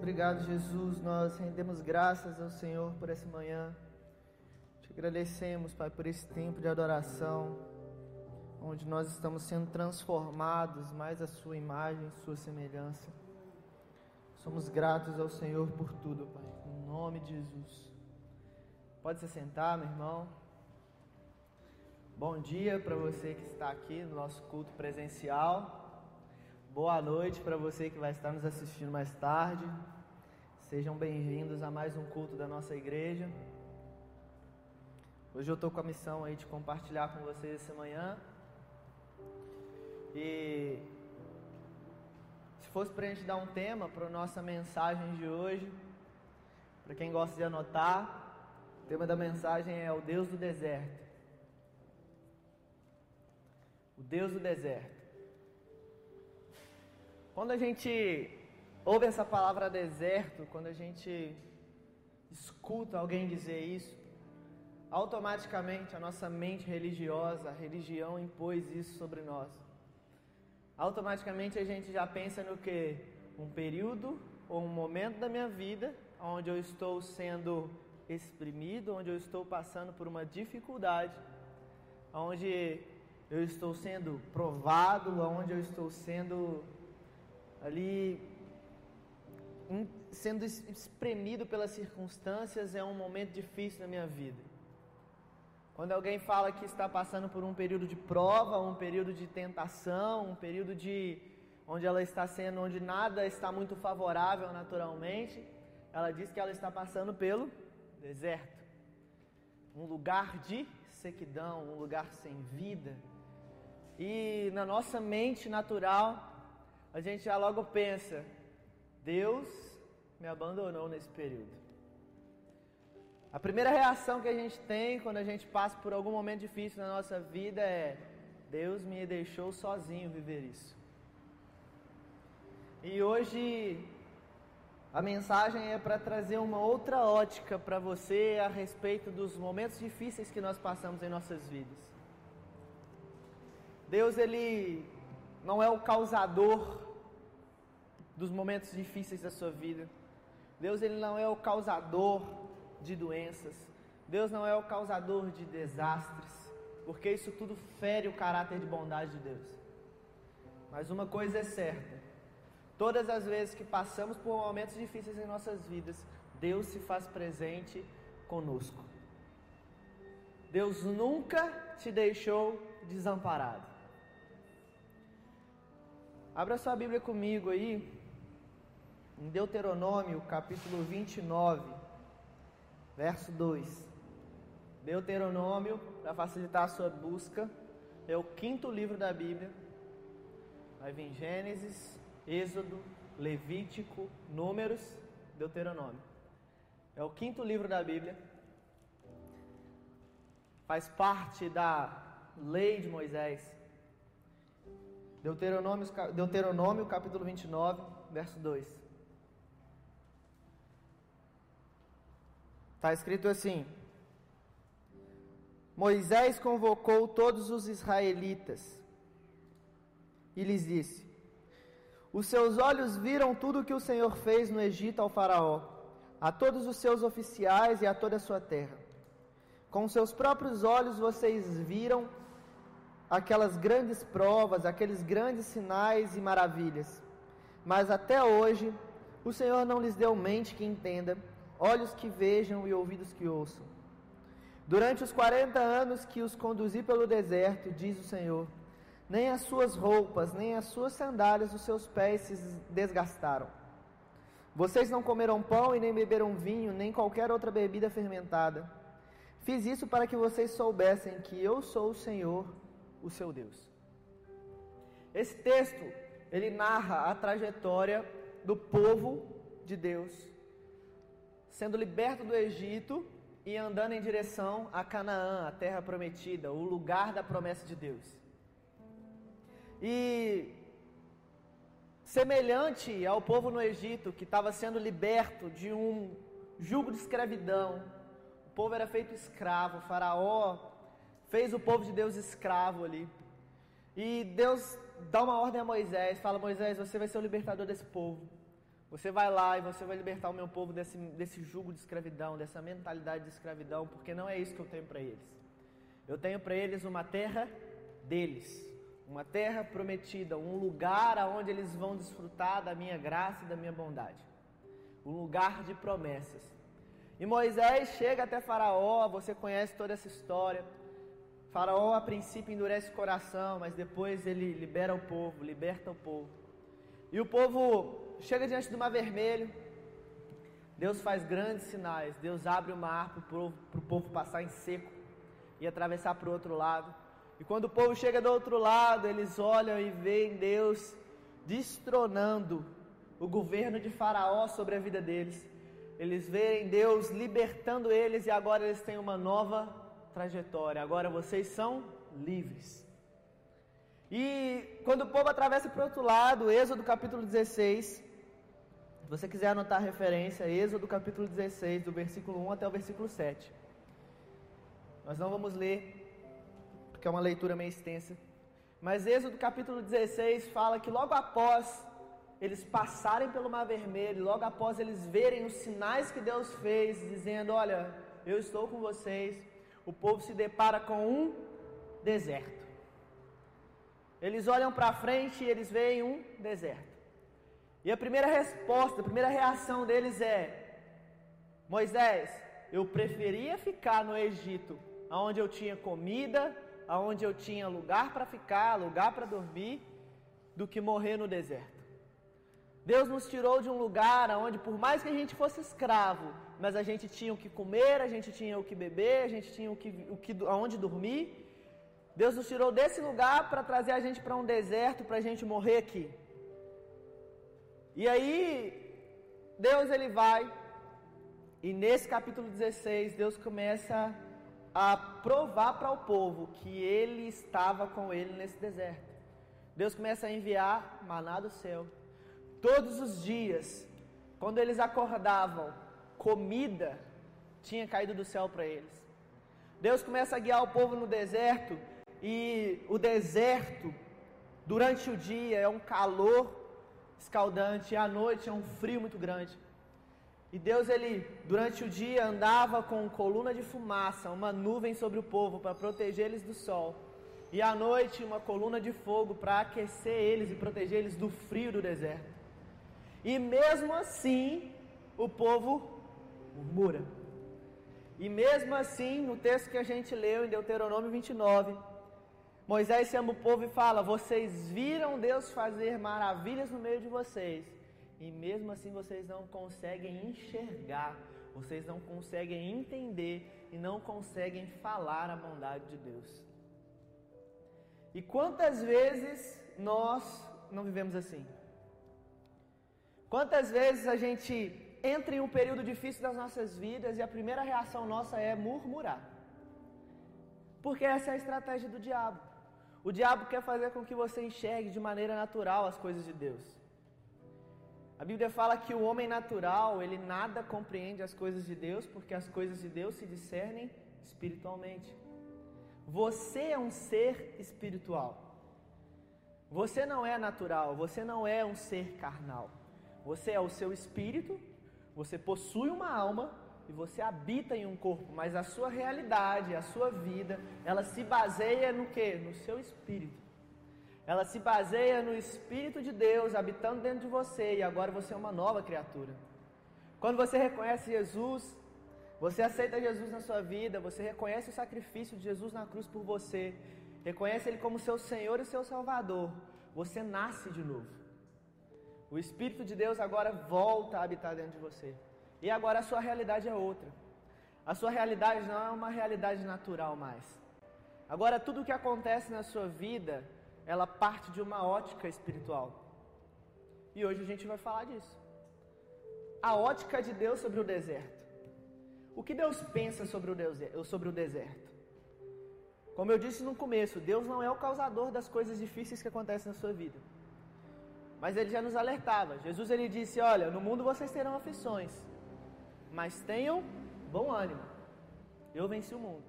Obrigado, Jesus. Nós rendemos graças ao Senhor por essa manhã. Te agradecemos, Pai, por esse tempo de adoração, onde nós estamos sendo transformados mais à Sua imagem, Sua semelhança. Somos gratos ao Senhor por tudo, Pai. Em nome de Jesus. Pode se sentar, meu irmão. Bom dia para você que está aqui no nosso culto presencial. Boa noite para você que vai estar nos assistindo mais tarde. Sejam bem-vindos a mais um culto da nossa igreja. Hoje eu estou com a missão aí de compartilhar com vocês essa manhã. E se fosse para a gente dar um tema para a nossa mensagem de hoje, para quem gosta de anotar, o tema da mensagem é o Deus do deserto. O Deus do deserto. Quando a gente ouve essa palavra deserto, quando a gente escuta alguém dizer isso, automaticamente a nossa mente religiosa, a religião impôs isso sobre nós. Automaticamente a gente já pensa no que? Um período ou um momento da minha vida onde eu estou sendo exprimido, onde eu estou passando por uma dificuldade, onde eu estou sendo provado, onde eu estou sendo ali sendo espremido pelas circunstâncias é um momento difícil na minha vida. Quando alguém fala que está passando por um período de prova, um período de tentação, um período de onde ela está sendo, onde nada está muito favorável naturalmente, ela diz que ela está passando pelo deserto. Um lugar de sequidão, um lugar sem vida. E na nossa mente natural, a gente já logo pensa: Deus me abandonou nesse período. A primeira reação que a gente tem quando a gente passa por algum momento difícil na nossa vida é: Deus me deixou sozinho viver isso. E hoje a mensagem é para trazer uma outra ótica para você a respeito dos momentos difíceis que nós passamos em nossas vidas. Deus ele não é o causador dos momentos difíceis da sua vida. Deus ele não é o causador de doenças. Deus não é o causador de desastres, porque isso tudo fere o caráter de bondade de Deus. Mas uma coisa é certa: todas as vezes que passamos por momentos difíceis em nossas vidas, Deus se faz presente conosco. Deus nunca te deixou desamparado. Abra sua Bíblia comigo aí, em Deuteronômio, capítulo 29, verso 2. Deuteronômio, para facilitar a sua busca, é o quinto livro da Bíblia. Vai vir Gênesis, Êxodo, Levítico, Números, Deuteronômio. É o quinto livro da Bíblia. Faz parte da lei de Moisés. Deuteronômio, Deuteronômio capítulo 29, verso 2. Está escrito assim: Moisés convocou todos os israelitas e lhes disse: Os seus olhos viram tudo o que o Senhor fez no Egito ao Faraó, a todos os seus oficiais e a toda a sua terra. Com seus próprios olhos vocês viram aquelas grandes provas, aqueles grandes sinais e maravilhas. Mas até hoje o Senhor não lhes deu mente que entenda olhos que vejam e ouvidos que ouçam. Durante os quarenta anos que os conduzi pelo deserto, diz o Senhor, nem as suas roupas, nem as suas sandálias, os seus pés se desgastaram. Vocês não comeram pão e nem beberam vinho, nem qualquer outra bebida fermentada. Fiz isso para que vocês soubessem que eu sou o Senhor, o seu Deus. Esse texto, ele narra a trajetória do povo de Deus sendo liberto do Egito e andando em direção a Canaã, a terra prometida, o lugar da promessa de Deus. E semelhante ao povo no Egito que estava sendo liberto de um jugo de escravidão, o povo era feito escravo, o faraó fez o povo de Deus escravo ali. E Deus dá uma ordem a Moisés, fala: Moisés, você vai ser o libertador desse povo. Você vai lá e você vai libertar o meu povo desse, desse jugo de escravidão, dessa mentalidade de escravidão, porque não é isso que eu tenho para eles. Eu tenho para eles uma terra deles, uma terra prometida, um lugar aonde eles vão desfrutar da minha graça e da minha bondade. Um lugar de promessas. E Moisés chega até Faraó, você conhece toda essa história. Faraó a princípio endurece o coração, mas depois ele libera o povo, liberta o povo. E o povo chega diante do mar vermelho, Deus faz grandes sinais, Deus abre o mar para o povo, povo passar em seco e atravessar para o outro lado. E quando o povo chega do outro lado, eles olham e veem Deus destronando o governo de Faraó sobre a vida deles. Eles veem Deus libertando eles e agora eles têm uma nova trajetória. Agora vocês são livres. E quando o povo atravessa para o outro lado, Êxodo capítulo 16, se você quiser anotar a referência, Êxodo capítulo 16, do versículo 1 até o versículo 7. Nós não vamos ler, porque é uma leitura meio extensa. Mas Êxodo capítulo 16 fala que logo após eles passarem pelo Mar Vermelho, logo após eles verem os sinais que Deus fez, dizendo: Olha, eu estou com vocês, o povo se depara com um deserto. Eles olham para frente e eles veem um deserto. E a primeira resposta, a primeira reação deles é: Moisés, eu preferia ficar no Egito, onde eu tinha comida, onde eu tinha lugar para ficar, lugar para dormir, do que morrer no deserto. Deus nos tirou de um lugar onde, por mais que a gente fosse escravo, mas a gente tinha o que comer, a gente tinha o que beber, a gente tinha o que, o que aonde dormir. Deus nos tirou desse lugar para trazer a gente para um deserto, para a gente morrer aqui. E aí, Deus ele vai, e nesse capítulo 16, Deus começa a provar para o povo que ele estava com ele nesse deserto. Deus começa a enviar maná do céu. Todos os dias, quando eles acordavam, comida tinha caído do céu para eles. Deus começa a guiar o povo no deserto, e o deserto, durante o dia, é um calor escaldante, e à noite é um frio muito grande. E Deus, ele, durante o dia, andava com coluna de fumaça, uma nuvem sobre o povo para proteger eles do sol. E à noite, uma coluna de fogo para aquecer eles e proteger eles do frio do deserto. E mesmo assim, o povo murmura. E mesmo assim, no texto que a gente leu em Deuteronômio 29, Moisés chama o povo e fala: Vocês viram Deus fazer maravilhas no meio de vocês, e mesmo assim vocês não conseguem enxergar, vocês não conseguem entender e não conseguem falar a bondade de Deus. E quantas vezes nós não vivemos assim? Quantas vezes a gente entra em um período difícil das nossas vidas e a primeira reação nossa é murmurar? Porque essa é a estratégia do diabo. O diabo quer fazer com que você enxergue de maneira natural as coisas de Deus. A Bíblia fala que o homem natural, ele nada compreende as coisas de Deus, porque as coisas de Deus se discernem espiritualmente. Você é um ser espiritual. Você não é natural, você não é um ser carnal. Você é o seu espírito, você possui uma alma e você habita em um corpo, mas a sua realidade, a sua vida, ela se baseia no que? No seu espírito. Ela se baseia no Espírito de Deus habitando dentro de você e agora você é uma nova criatura. Quando você reconhece Jesus, você aceita Jesus na sua vida, você reconhece o sacrifício de Jesus na cruz por você, reconhece Ele como seu Senhor e seu Salvador, você nasce de novo. O Espírito de Deus agora volta a habitar dentro de você. E agora a sua realidade é outra. A sua realidade não é uma realidade natural mais. Agora tudo o que acontece na sua vida, ela parte de uma ótica espiritual. E hoje a gente vai falar disso. A ótica de Deus sobre o deserto. O que Deus pensa sobre o deserto? Sobre o deserto? Como eu disse no começo, Deus não é o causador das coisas difíceis que acontecem na sua vida. Mas ele já nos alertava. Jesus ele disse: "Olha, no mundo vocês terão aflições, mas tenham bom ânimo. Eu venci o mundo.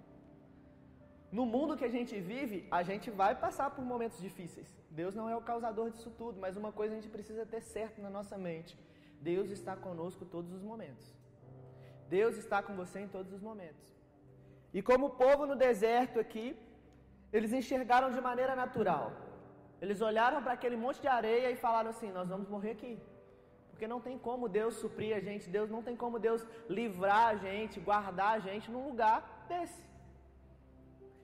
No mundo que a gente vive, a gente vai passar por momentos difíceis. Deus não é o causador disso tudo, mas uma coisa a gente precisa ter certo na nossa mente. Deus está conosco todos os momentos. Deus está com você em todos os momentos. E como o povo no deserto aqui, eles enxergaram de maneira natural. Eles olharam para aquele monte de areia e falaram assim: Nós vamos morrer aqui. Porque não tem como Deus suprir a gente, Deus não tem como Deus livrar a gente, guardar a gente num lugar desse.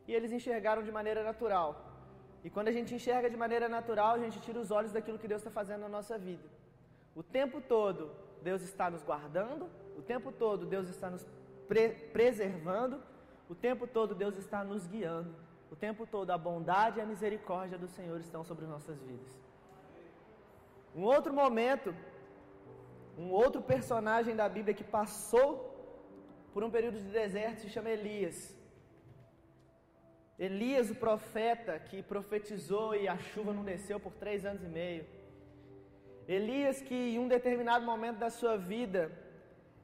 E eles enxergaram de maneira natural. E quando a gente enxerga de maneira natural, a gente tira os olhos daquilo que Deus está fazendo na nossa vida. O tempo todo, Deus está nos guardando, o tempo todo, Deus está nos pre preservando, o tempo todo, Deus está nos guiando. O tempo todo, a bondade e a misericórdia do Senhor estão sobre nossas vidas. Um outro momento, um outro personagem da Bíblia que passou por um período de deserto se chama Elias. Elias, o profeta que profetizou e a chuva não desceu por três anos e meio. Elias, que em um determinado momento da sua vida,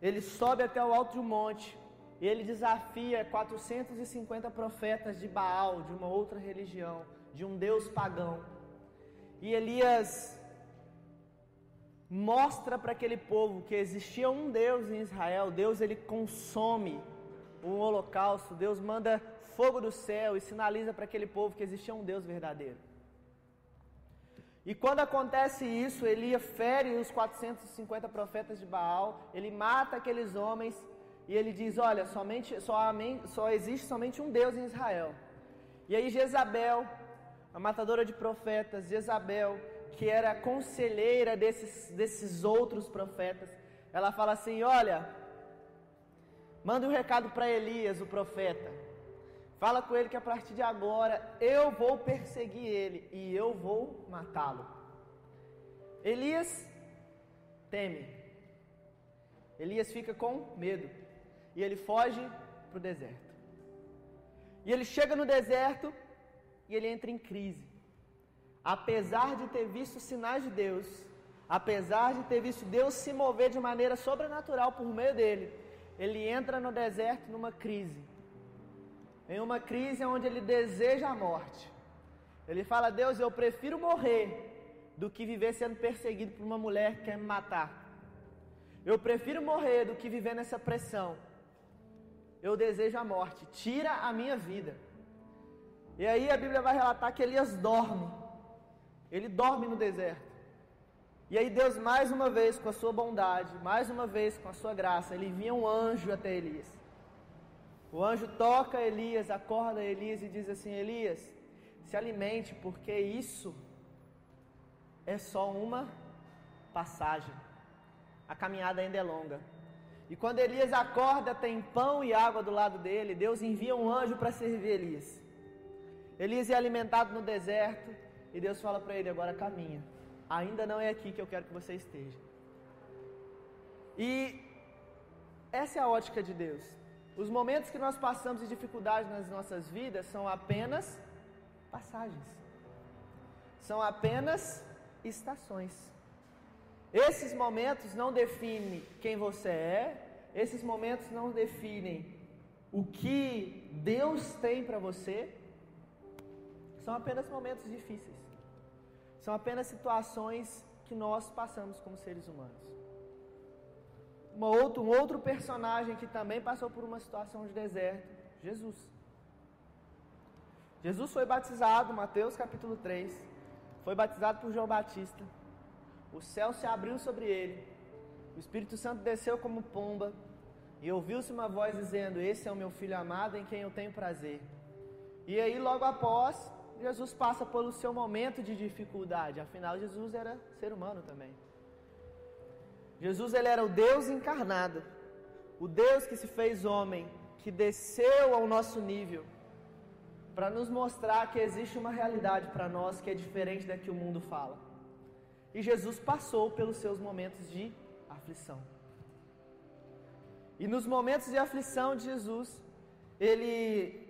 ele sobe até o alto de um monte ele desafia 450 profetas de Baal, de uma outra religião, de um deus pagão. E Elias mostra para aquele povo que existia um Deus em Israel. Deus ele consome um holocausto. Deus manda fogo do céu e sinaliza para aquele povo que existia um Deus verdadeiro. E quando acontece isso, Elias fere os 450 profetas de Baal, ele mata aqueles homens e ele diz: Olha, somente, só, só existe somente um Deus em Israel. E aí Jezabel, a matadora de profetas, Jezabel, que era conselheira desses, desses outros profetas, ela fala assim: Olha, manda um recado para Elias, o profeta. Fala com ele que a partir de agora eu vou perseguir ele e eu vou matá-lo. Elias teme. Elias fica com medo. E ele foge para o deserto. E ele chega no deserto e ele entra em crise. Apesar de ter visto sinais de Deus, apesar de ter visto Deus se mover de maneira sobrenatural por meio dele, ele entra no deserto numa crise. Em uma crise onde ele deseja a morte. Ele fala: Deus, eu prefiro morrer do que viver sendo perseguido por uma mulher que quer me matar. Eu prefiro morrer do que viver nessa pressão eu desejo a morte, tira a minha vida. E aí a Bíblia vai relatar que Elias dorme, ele dorme no deserto. E aí Deus, mais uma vez, com a sua bondade, mais uma vez com a sua graça, ele envia um anjo até Elias. O anjo toca Elias, acorda Elias e diz assim: Elias, se alimente, porque isso é só uma passagem. A caminhada ainda é longa. E quando Elias acorda, tem pão e água do lado dele. Deus envia um anjo para servir Elias. Elias é alimentado no deserto. E Deus fala para ele: agora caminha. Ainda não é aqui que eu quero que você esteja. E essa é a ótica de Deus. Os momentos que nós passamos de dificuldade nas nossas vidas são apenas passagens. São apenas estações. Esses momentos não definem quem você é, esses momentos não definem o que Deus tem para você. São apenas momentos difíceis. São apenas situações que nós passamos como seres humanos. Outro, um outro personagem que também passou por uma situação de deserto, Jesus. Jesus foi batizado, Mateus capítulo 3, foi batizado por João Batista o céu se abriu sobre ele, o Espírito Santo desceu como pomba, e ouviu-se uma voz dizendo: Esse é o meu filho amado em quem eu tenho prazer. E aí, logo após, Jesus passa pelo seu momento de dificuldade, afinal, Jesus era ser humano também. Jesus ele era o Deus encarnado, o Deus que se fez homem, que desceu ao nosso nível, para nos mostrar que existe uma realidade para nós que é diferente da que o mundo fala. E Jesus passou pelos seus momentos de aflição. E nos momentos de aflição de Jesus, ele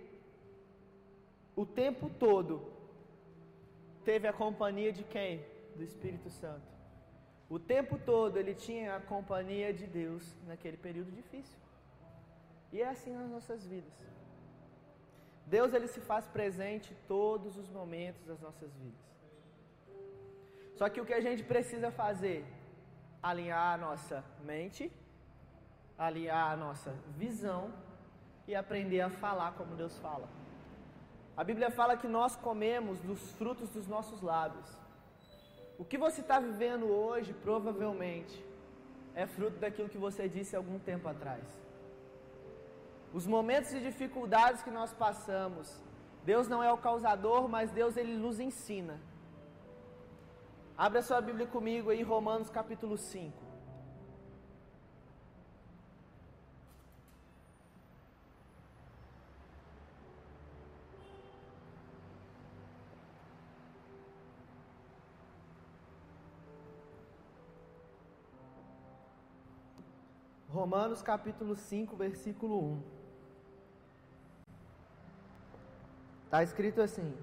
o tempo todo teve a companhia de quem? Do Espírito Santo. O tempo todo ele tinha a companhia de Deus naquele período difícil. E é assim nas nossas vidas. Deus ele se faz presente todos os momentos das nossas vidas. Só que o que a gente precisa fazer alinhar a nossa mente, alinhar a nossa visão e aprender a falar como Deus fala. A Bíblia fala que nós comemos dos frutos dos nossos lábios. O que você está vivendo hoje, provavelmente, é fruto daquilo que você disse algum tempo atrás. Os momentos de dificuldades que nós passamos, Deus não é o causador, mas Deus ele nos ensina. Abra sua Bíblia comigo aí, Romanos capítulo 5. Romanos capítulo 5, versículo 1. Está escrito assim: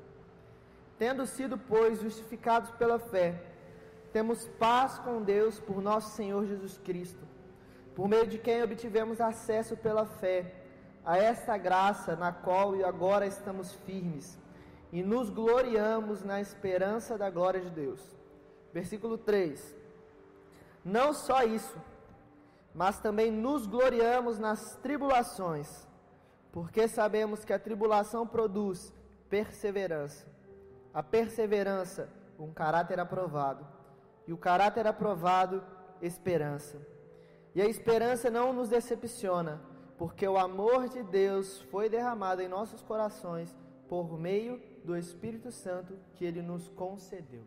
Tendo sido, pois, justificados pela fé, temos paz com Deus por nosso Senhor Jesus Cristo, por meio de quem obtivemos acesso pela fé a esta graça na qual e agora estamos firmes e nos gloriamos na esperança da glória de Deus. Versículo 3: Não só isso, mas também nos gloriamos nas tribulações, porque sabemos que a tribulação produz perseverança a perseverança, um caráter aprovado, e o caráter aprovado, esperança. E a esperança não nos decepciona, porque o amor de Deus foi derramado em nossos corações por meio do Espírito Santo que ele nos concedeu.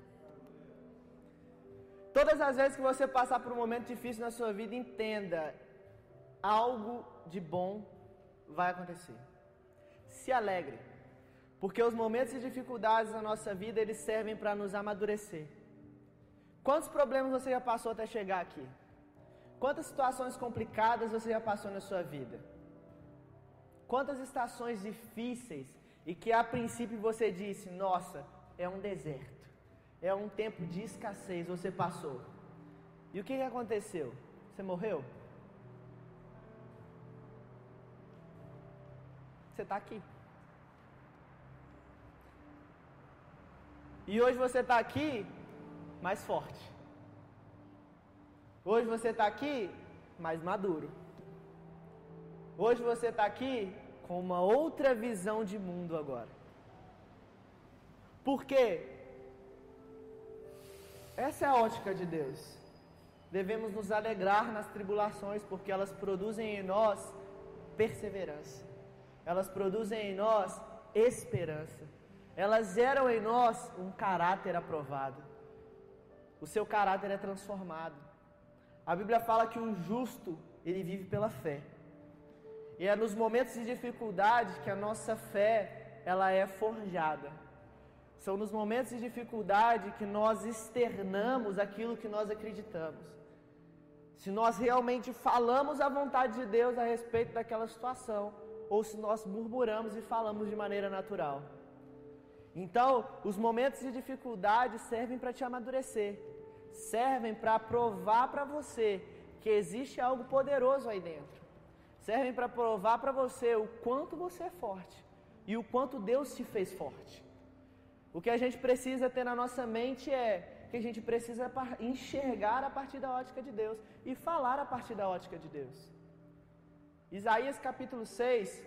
Todas as vezes que você passar por um momento difícil na sua vida, entenda: algo de bom vai acontecer. Se alegre. Porque os momentos de dificuldades na nossa vida, eles servem para nos amadurecer. Quantos problemas você já passou até chegar aqui? Quantas situações complicadas você já passou na sua vida? Quantas estações difíceis e que a princípio você disse: "Nossa, é um deserto. É um tempo de escassez", você passou. E o que, aconteceu? Você morreu? Você está aqui. E hoje você está aqui mais forte. Hoje você está aqui mais maduro. Hoje você está aqui com uma outra visão de mundo agora. Por quê? Essa é a ótica de Deus. Devemos nos alegrar nas tribulações, porque elas produzem em nós perseverança. Elas produzem em nós esperança elas geram em nós um caráter aprovado. O seu caráter é transformado. A Bíblia fala que o justo, ele vive pela fé. E é nos momentos de dificuldade que a nossa fé, ela é forjada. São nos momentos de dificuldade que nós externamos aquilo que nós acreditamos. Se nós realmente falamos a vontade de Deus a respeito daquela situação, ou se nós murmuramos e falamos de maneira natural. Então, os momentos de dificuldade servem para te amadurecer, servem para provar para você que existe algo poderoso aí dentro, servem para provar para você o quanto você é forte e o quanto Deus te fez forte. O que a gente precisa ter na nossa mente é que a gente precisa enxergar a partir da ótica de Deus e falar a partir da ótica de Deus. Isaías capítulo 6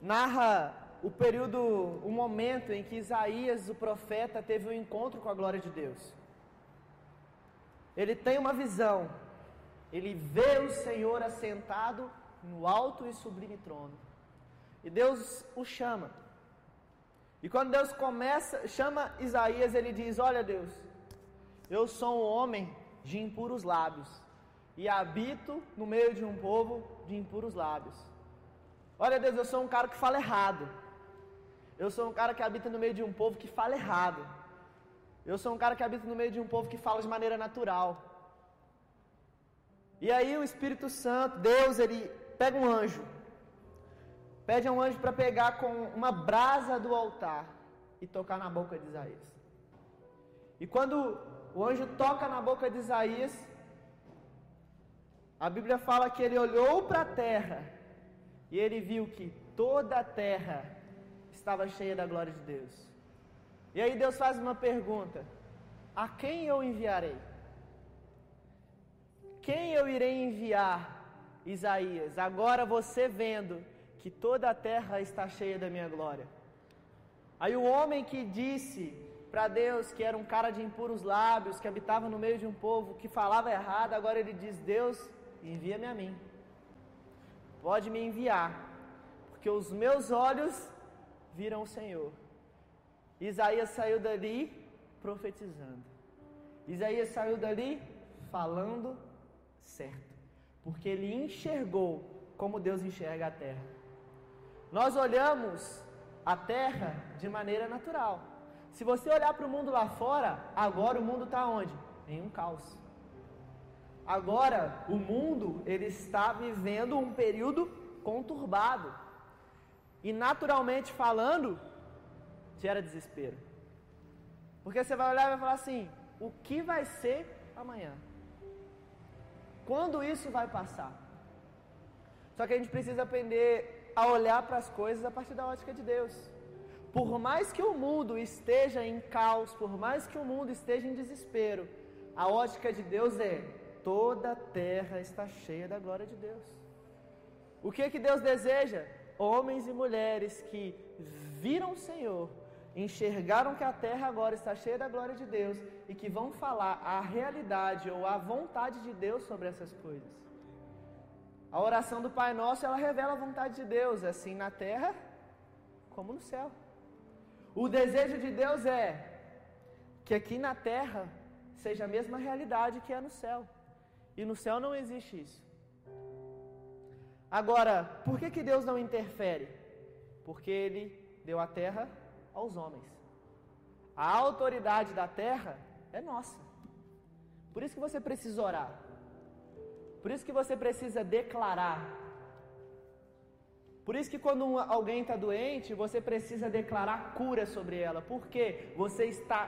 narra o período, o momento em que Isaías, o profeta, teve um encontro com a glória de Deus. Ele tem uma visão. Ele vê o Senhor assentado no alto e sublime trono. E Deus o chama. E quando Deus começa, chama Isaías, ele diz: Olha, Deus, eu sou um homem de impuros lábios e habito no meio de um povo de impuros lábios. Olha, Deus, eu sou um cara que fala errado. Eu sou um cara que habita no meio de um povo que fala errado. Eu sou um cara que habita no meio de um povo que fala de maneira natural. E aí o Espírito Santo, Deus, ele pega um anjo. Pede a um anjo para pegar com uma brasa do altar e tocar na boca de Isaías. E quando o anjo toca na boca de Isaías, a Bíblia fala que ele olhou para a terra e ele viu que toda a terra estava cheia da glória de Deus. E aí Deus faz uma pergunta: A quem eu enviarei? Quem eu irei enviar? Isaías, agora você vendo que toda a terra está cheia da minha glória. Aí o homem que disse para Deus que era um cara de impuros lábios, que habitava no meio de um povo que falava errado, agora ele diz: Deus, envia-me a mim. Pode me enviar, porque os meus olhos viram o Senhor. Isaías saiu dali profetizando. Isaías saiu dali falando certo, porque ele enxergou como Deus enxerga a terra. Nós olhamos a terra de maneira natural. Se você olhar para o mundo lá fora, agora o mundo está onde? Em um caos. Agora o mundo ele está vivendo um período conturbado. E naturalmente falando, gera desespero. Porque você vai olhar e vai falar assim: o que vai ser amanhã? Quando isso vai passar? Só que a gente precisa aprender a olhar para as coisas a partir da ótica de Deus. Por mais que o mundo esteja em caos, por mais que o mundo esteja em desespero, a ótica de Deus é: toda a terra está cheia da glória de Deus. O que que Deus deseja? Homens e mulheres que viram o Senhor, enxergaram que a terra agora está cheia da glória de Deus e que vão falar a realidade ou a vontade de Deus sobre essas coisas. A oração do Pai Nosso, ela revela a vontade de Deus, assim na terra como no céu. O desejo de Deus é que aqui na terra seja a mesma realidade que é no céu. E no céu não existe isso. Agora, por que, que Deus não interfere? Porque Ele deu a terra aos homens. A autoridade da terra é nossa. Por isso que você precisa orar. Por isso que você precisa declarar. Por isso que quando alguém está doente, você precisa declarar cura sobre ela. Porque você está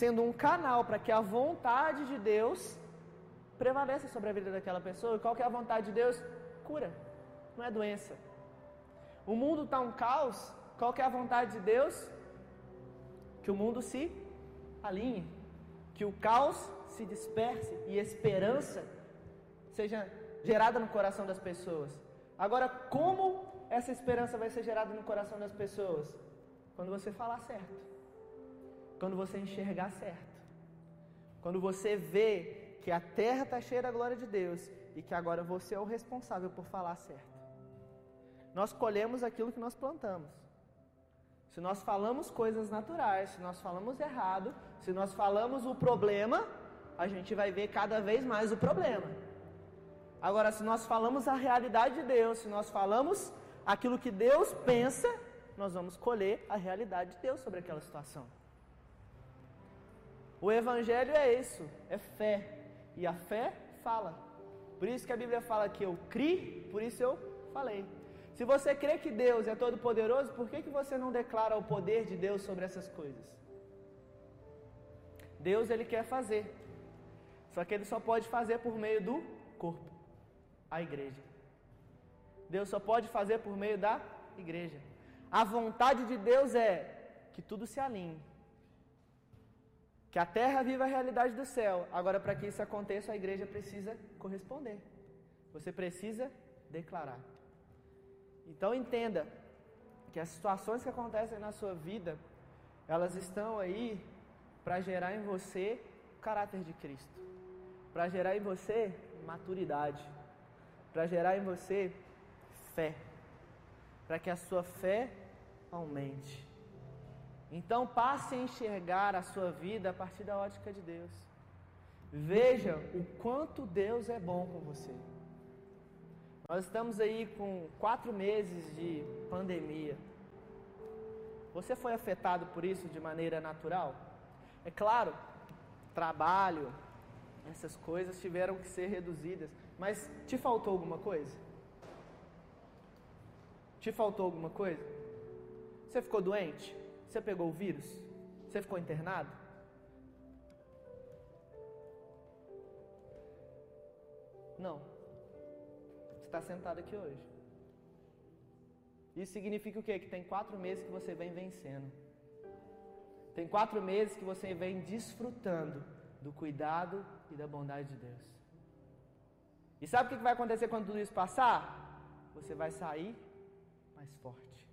sendo um canal para que a vontade de Deus prevaleça sobre a vida daquela pessoa. E qual que é a vontade de Deus? Cura. Não é doença. O mundo está um caos. Qual que é a vontade de Deus? Que o mundo se alinhe. Que o caos se disperse e esperança seja gerada no coração das pessoas. Agora, como essa esperança vai ser gerada no coração das pessoas? Quando você falar certo. Quando você enxergar certo. Quando você vê que a terra está cheia da glória de Deus e que agora você é o responsável por falar certo. Nós colhemos aquilo que nós plantamos. Se nós falamos coisas naturais, se nós falamos errado, se nós falamos o problema, a gente vai ver cada vez mais o problema. Agora, se nós falamos a realidade de Deus, se nós falamos aquilo que Deus pensa, nós vamos colher a realidade de Deus sobre aquela situação. O Evangelho é isso, é fé. E a fé fala. Por isso que a Bíblia fala que eu criei, por isso eu falei. Se você crê que Deus é todo poderoso, por que, que você não declara o poder de Deus sobre essas coisas? Deus ele quer fazer. Só que ele só pode fazer por meio do corpo, a igreja. Deus só pode fazer por meio da igreja. A vontade de Deus é que tudo se alinhe. Que a terra viva a realidade do céu. Agora, para que isso aconteça, a igreja precisa corresponder. Você precisa declarar. Então, entenda que as situações que acontecem na sua vida, elas estão aí para gerar em você o caráter de Cristo, para gerar em você maturidade, para gerar em você fé, para que a sua fé aumente. Então passe a enxergar a sua vida a partir da ótica de Deus. Veja o quanto Deus é bom com você. Nós estamos aí com quatro meses de pandemia. Você foi afetado por isso de maneira natural? É claro, trabalho, essas coisas tiveram que ser reduzidas, mas te faltou alguma coisa? Te faltou alguma coisa? Você ficou doente? Você pegou o vírus? Você ficou internado? Não. Está sentado aqui hoje. Isso significa o quê? Que tem quatro meses que você vem vencendo. Tem quatro meses que você vem desfrutando do cuidado e da bondade de Deus. E sabe o que vai acontecer quando tudo isso passar? Você vai sair mais forte.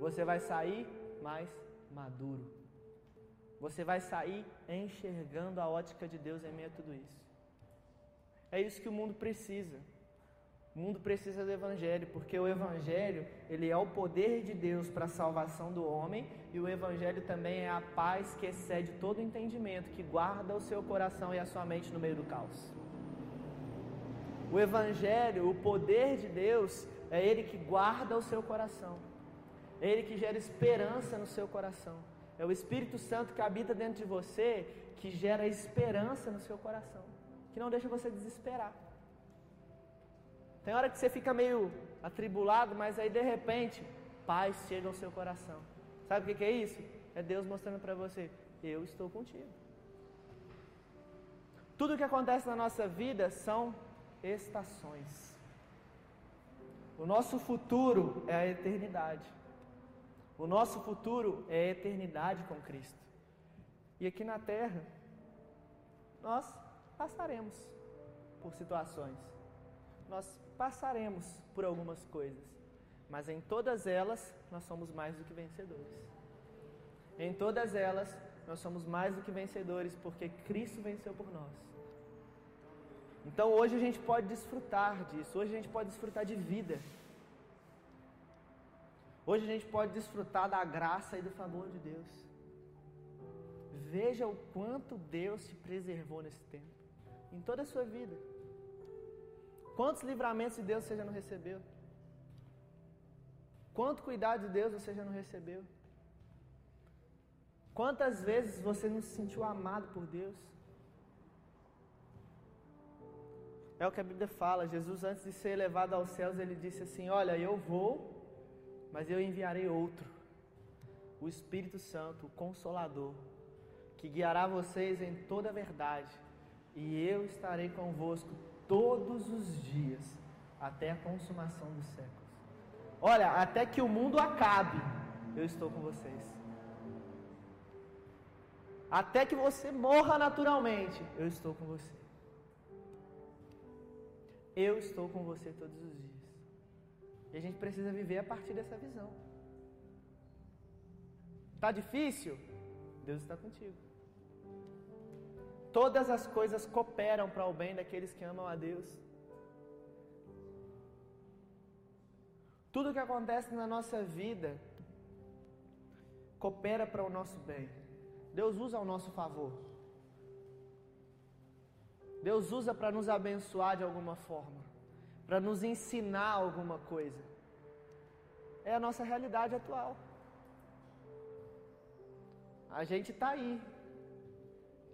Você vai sair mais maduro. Você vai sair enxergando a ótica de Deus em meio a tudo isso. É isso que o mundo precisa. O mundo precisa do evangelho, porque o evangelho, ele é o poder de Deus para a salvação do homem, e o evangelho também é a paz que excede todo entendimento, que guarda o seu coração e a sua mente no meio do caos. O evangelho, o poder de Deus, é ele que guarda o seu coração. É ele que gera esperança no seu coração. É o Espírito Santo que habita dentro de você que gera esperança no seu coração, que não deixa você desesperar. Tem hora que você fica meio atribulado, mas aí de repente, paz chega ao seu coração. Sabe o que é isso? É Deus mostrando para você: eu estou contigo. Tudo que acontece na nossa vida são estações. O nosso futuro é a eternidade. O nosso futuro é a eternidade com Cristo. E aqui na terra, nós passaremos por situações. Nós passaremos por algumas coisas, mas em todas elas nós somos mais do que vencedores. Em todas elas nós somos mais do que vencedores porque Cristo venceu por nós. Então hoje a gente pode desfrutar disso, hoje a gente pode desfrutar de vida. Hoje a gente pode desfrutar da graça e do favor de Deus. Veja o quanto Deus te preservou nesse tempo, em toda a sua vida. Quantos livramentos de Deus você já não recebeu? Quanto cuidado de Deus você já não recebeu? Quantas vezes você não se sentiu amado por Deus? É o que a Bíblia fala. Jesus, antes de ser elevado aos céus, ele disse assim: Olha, eu vou, mas eu enviarei outro, o Espírito Santo, o Consolador, que guiará vocês em toda a verdade, e eu estarei convosco todos os dias, até a consumação dos séculos. Olha, até que o mundo acabe, eu estou com vocês. Até que você morra naturalmente, eu estou com você. Eu estou com você todos os dias. E a gente precisa viver a partir dessa visão. Tá difícil? Deus está contigo. Todas as coisas cooperam para o bem daqueles que amam a Deus. Tudo que acontece na nossa vida coopera para o nosso bem. Deus usa ao nosso favor. Deus usa para nos abençoar de alguma forma, para nos ensinar alguma coisa. É a nossa realidade atual. A gente está aí,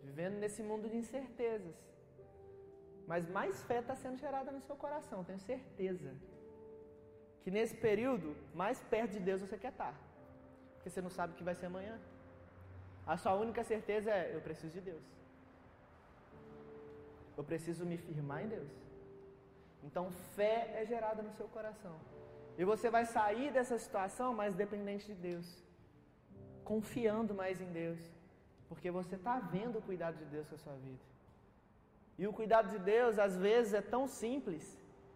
vivendo nesse mundo de incertezas. Mas mais fé está sendo gerada no seu coração, tenho certeza. Que nesse período, mais perto de Deus você quer estar. Porque você não sabe o que vai ser amanhã. A sua única certeza é: eu preciso de Deus. Eu preciso me firmar em Deus. Então, fé é gerada no seu coração. E você vai sair dessa situação mais dependente de Deus, confiando mais em Deus, porque você está vendo o cuidado de Deus com a sua vida. E o cuidado de Deus, às vezes, é tão simples,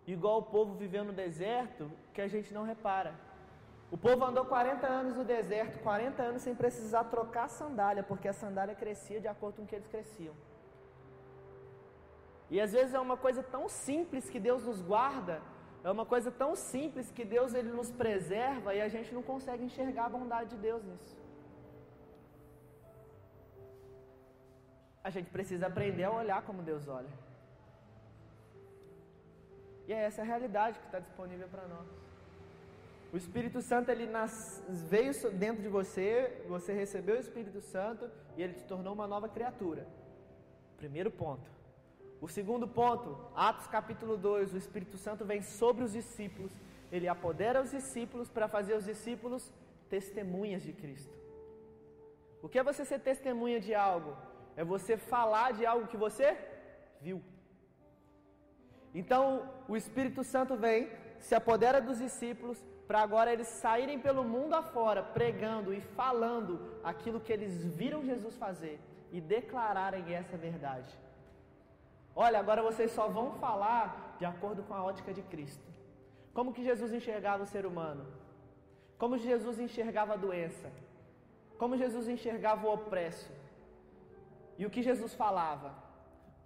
igual o povo viveu no deserto, que a gente não repara. O povo andou 40 anos no deserto, 40 anos sem precisar trocar a sandália, porque a sandália crescia de acordo com o que eles cresciam. E às vezes é uma coisa tão simples que Deus nos guarda, é uma coisa tão simples que Deus ele nos preserva e a gente não consegue enxergar a bondade de Deus nisso. A gente precisa aprender a olhar como Deus olha. E é essa a realidade que está disponível para nós. O Espírito Santo ele nas, veio dentro de você, você recebeu o Espírito Santo e ele te tornou uma nova criatura. Primeiro ponto. O segundo ponto, Atos capítulo 2, o Espírito Santo vem sobre os discípulos, ele apodera os discípulos para fazer os discípulos testemunhas de Cristo. O que é você ser testemunha de algo? É você falar de algo que você viu. Então, o Espírito Santo vem, se apodera dos discípulos, para agora eles saírem pelo mundo afora, pregando e falando aquilo que eles viram Jesus fazer e declararem essa verdade. Olha, agora vocês só vão falar de acordo com a ótica de Cristo. Como que Jesus enxergava o ser humano? Como Jesus enxergava a doença? Como Jesus enxergava o opresso? E o que Jesus falava?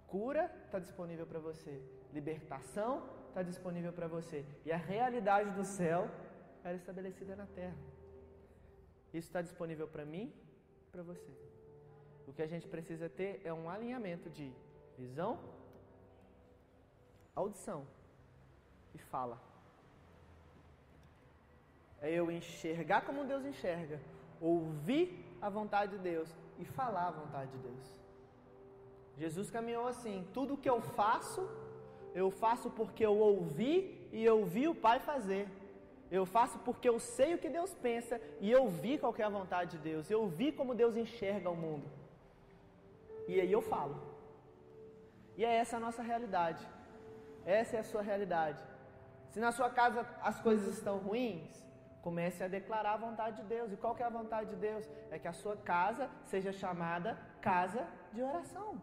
Cura está disponível para você, libertação está disponível para você, e a realidade do céu era estabelecida na terra. Isso está disponível para mim para você. O que a gente precisa ter é um alinhamento de visão, audição e fala. É eu enxergar como Deus enxerga, ouvir a vontade de Deus e falar a vontade de Deus. Jesus caminhou assim: tudo que eu faço, eu faço porque eu ouvi e eu vi o Pai fazer. Eu faço porque eu sei o que Deus pensa e eu vi qual é a vontade de Deus. Eu vi como Deus enxerga o mundo. E aí eu falo. E é essa a nossa realidade. Essa é a sua realidade. Se na sua casa as coisas estão ruins, comece a declarar a vontade de Deus. E qual é a vontade de Deus? É que a sua casa seja chamada casa de oração.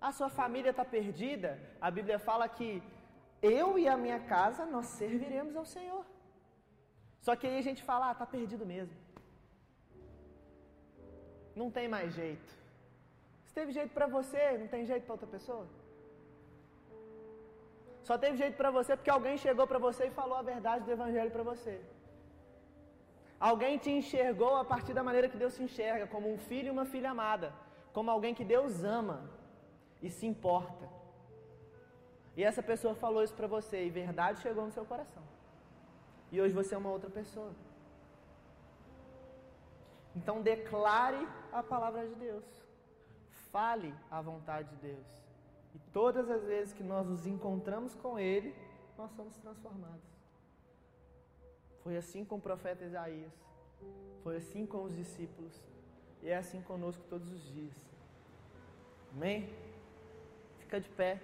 A sua família está perdida. A Bíblia fala que eu e a minha casa nós serviremos ao Senhor. Só que aí a gente fala, ah, está perdido mesmo. Não tem mais jeito. Se teve jeito para você, não tem jeito para outra pessoa? Só teve jeito para você porque alguém chegou para você e falou a verdade do Evangelho para você. Alguém te enxergou a partir da maneira que Deus se enxerga, como um filho e uma filha amada, como alguém que Deus ama e se importa. E essa pessoa falou isso para você e verdade chegou no seu coração. E hoje você é uma outra pessoa. Então declare a palavra de Deus. Fale a vontade de Deus. E todas as vezes que nós nos encontramos com Ele, nós somos transformados. Foi assim com o profeta Isaías. Foi assim com os discípulos. E é assim conosco todos os dias. Amém? Fica de pé.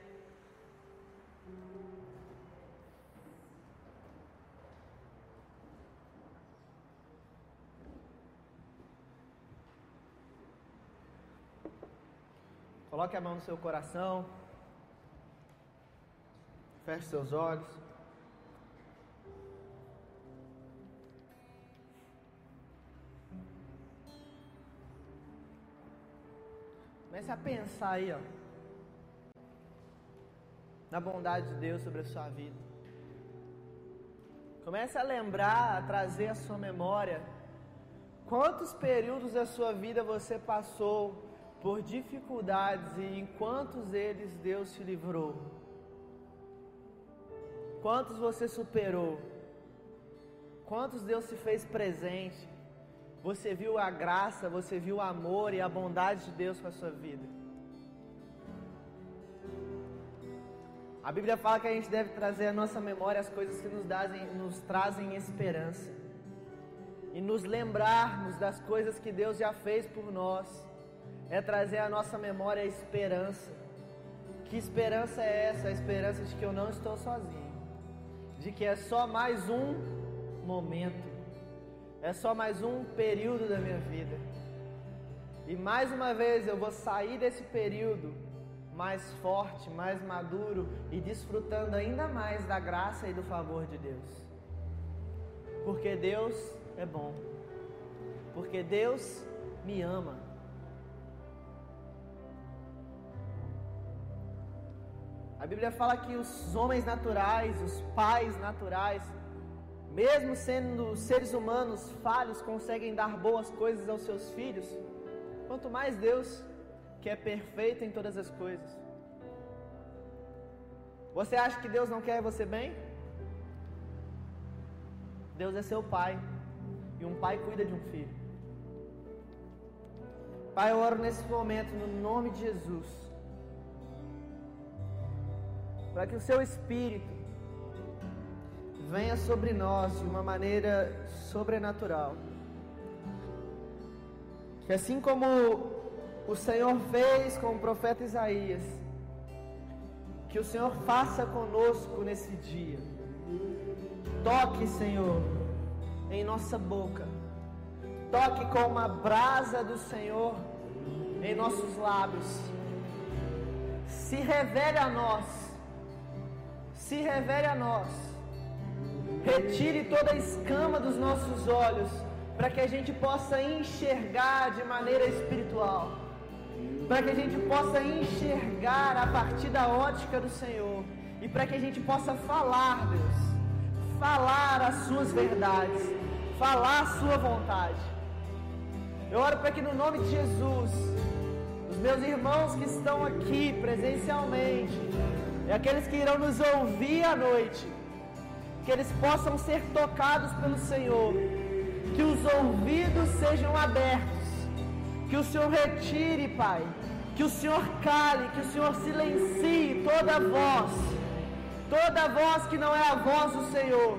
Coloque a mão no seu coração. Feche seus olhos. Comece a pensar aí, ó na bondade de Deus sobre a sua vida. Comece a lembrar, a trazer a sua memória quantos períodos da sua vida você passou por dificuldades e em quantos eles Deus te livrou. Quantos você superou? Quantos Deus se fez presente? Você viu a graça, você viu o amor e a bondade de Deus com a sua vida. A Bíblia fala que a gente deve trazer à nossa memória as coisas que nos, dazem, nos trazem esperança. E nos lembrarmos das coisas que Deus já fez por nós. É trazer à nossa memória a esperança. Que esperança é essa? A esperança de que eu não estou sozinho. De que é só mais um momento. É só mais um período da minha vida. E mais uma vez eu vou sair desse período mais forte, mais maduro e desfrutando ainda mais da graça e do favor de Deus. Porque Deus é bom. Porque Deus me ama. A Bíblia fala que os homens naturais, os pais naturais, mesmo sendo seres humanos falhos, conseguem dar boas coisas aos seus filhos. Quanto mais Deus que é perfeito em todas as coisas. Você acha que Deus não quer você bem? Deus é seu pai. E um pai cuida de um filho. Pai, eu oro nesse momento no nome de Jesus. Para que o seu Espírito venha sobre nós de uma maneira sobrenatural. Que assim como o Senhor fez com o profeta Isaías. Que o Senhor faça conosco nesse dia. Toque, Senhor, em nossa boca. Toque com uma brasa do Senhor em nossos lábios. se revele a nós. Se revele a nós. Retire toda a escama dos nossos olhos, para que a gente possa enxergar de maneira espiritual. Para que a gente possa enxergar a partir da ótica do Senhor. E para que a gente possa falar, Deus. Falar as suas verdades. Falar a sua vontade. Eu oro para que no nome de Jesus os meus irmãos que estão aqui presencialmente e aqueles que irão nos ouvir à noite, que eles possam ser tocados pelo Senhor, que os ouvidos sejam abertos, que o Senhor retire, Pai, que o Senhor cale, que o Senhor silencie toda voz, toda voz que não é a voz do Senhor.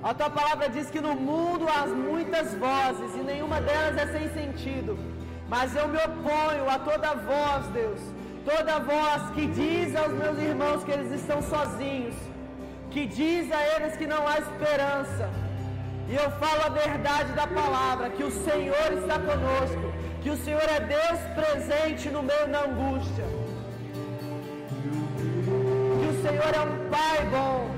A tua palavra diz que no mundo há muitas vozes e nenhuma delas é sem sentido. Mas eu me oponho a toda voz, Deus, toda voz que diz aos meus irmãos que eles estão sozinhos, que diz a eles que não há esperança. E eu falo a verdade da palavra, que o Senhor está conosco, que o Senhor é Deus presente no meio da angústia. Que o Senhor é um Pai bom.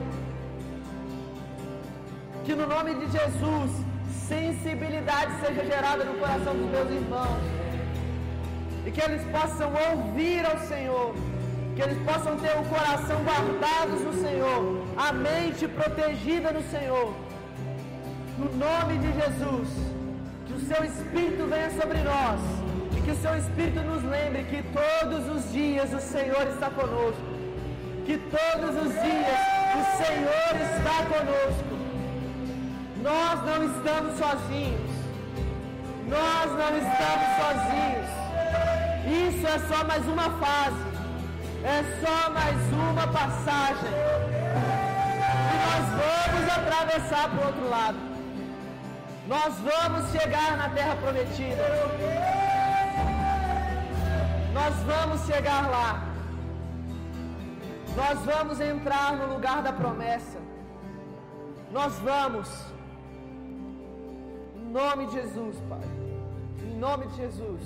Que no nome de Jesus, sensibilidade seja gerada no coração dos meus irmãos e que eles possam ouvir ao Senhor, que eles possam ter o coração guardados no Senhor, a mente protegida no Senhor. No nome de Jesus, que o seu Espírito venha sobre nós e que o seu Espírito nos lembre que todos os dias o Senhor está conosco. Que todos os dias o Senhor está conosco. Nós não estamos sozinhos. Nós não estamos sozinhos. Isso é só mais uma fase. É só mais uma passagem. E nós vamos atravessar para o outro lado. Nós vamos chegar na terra prometida. Nós vamos chegar lá. Nós vamos entrar no lugar da promessa. Nós vamos. Em nome de Jesus, Pai. Em nome de Jesus.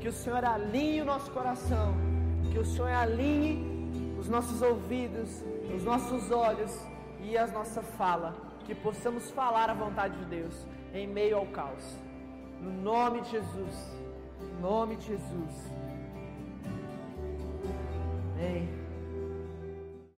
Que o Senhor alinhe o nosso coração. Que o Senhor alinhe os nossos ouvidos, os nossos olhos e a nossa fala. Que possamos falar a vontade de Deus em meio ao caos. No nome de Jesus. Em nome de Jesus. Amém.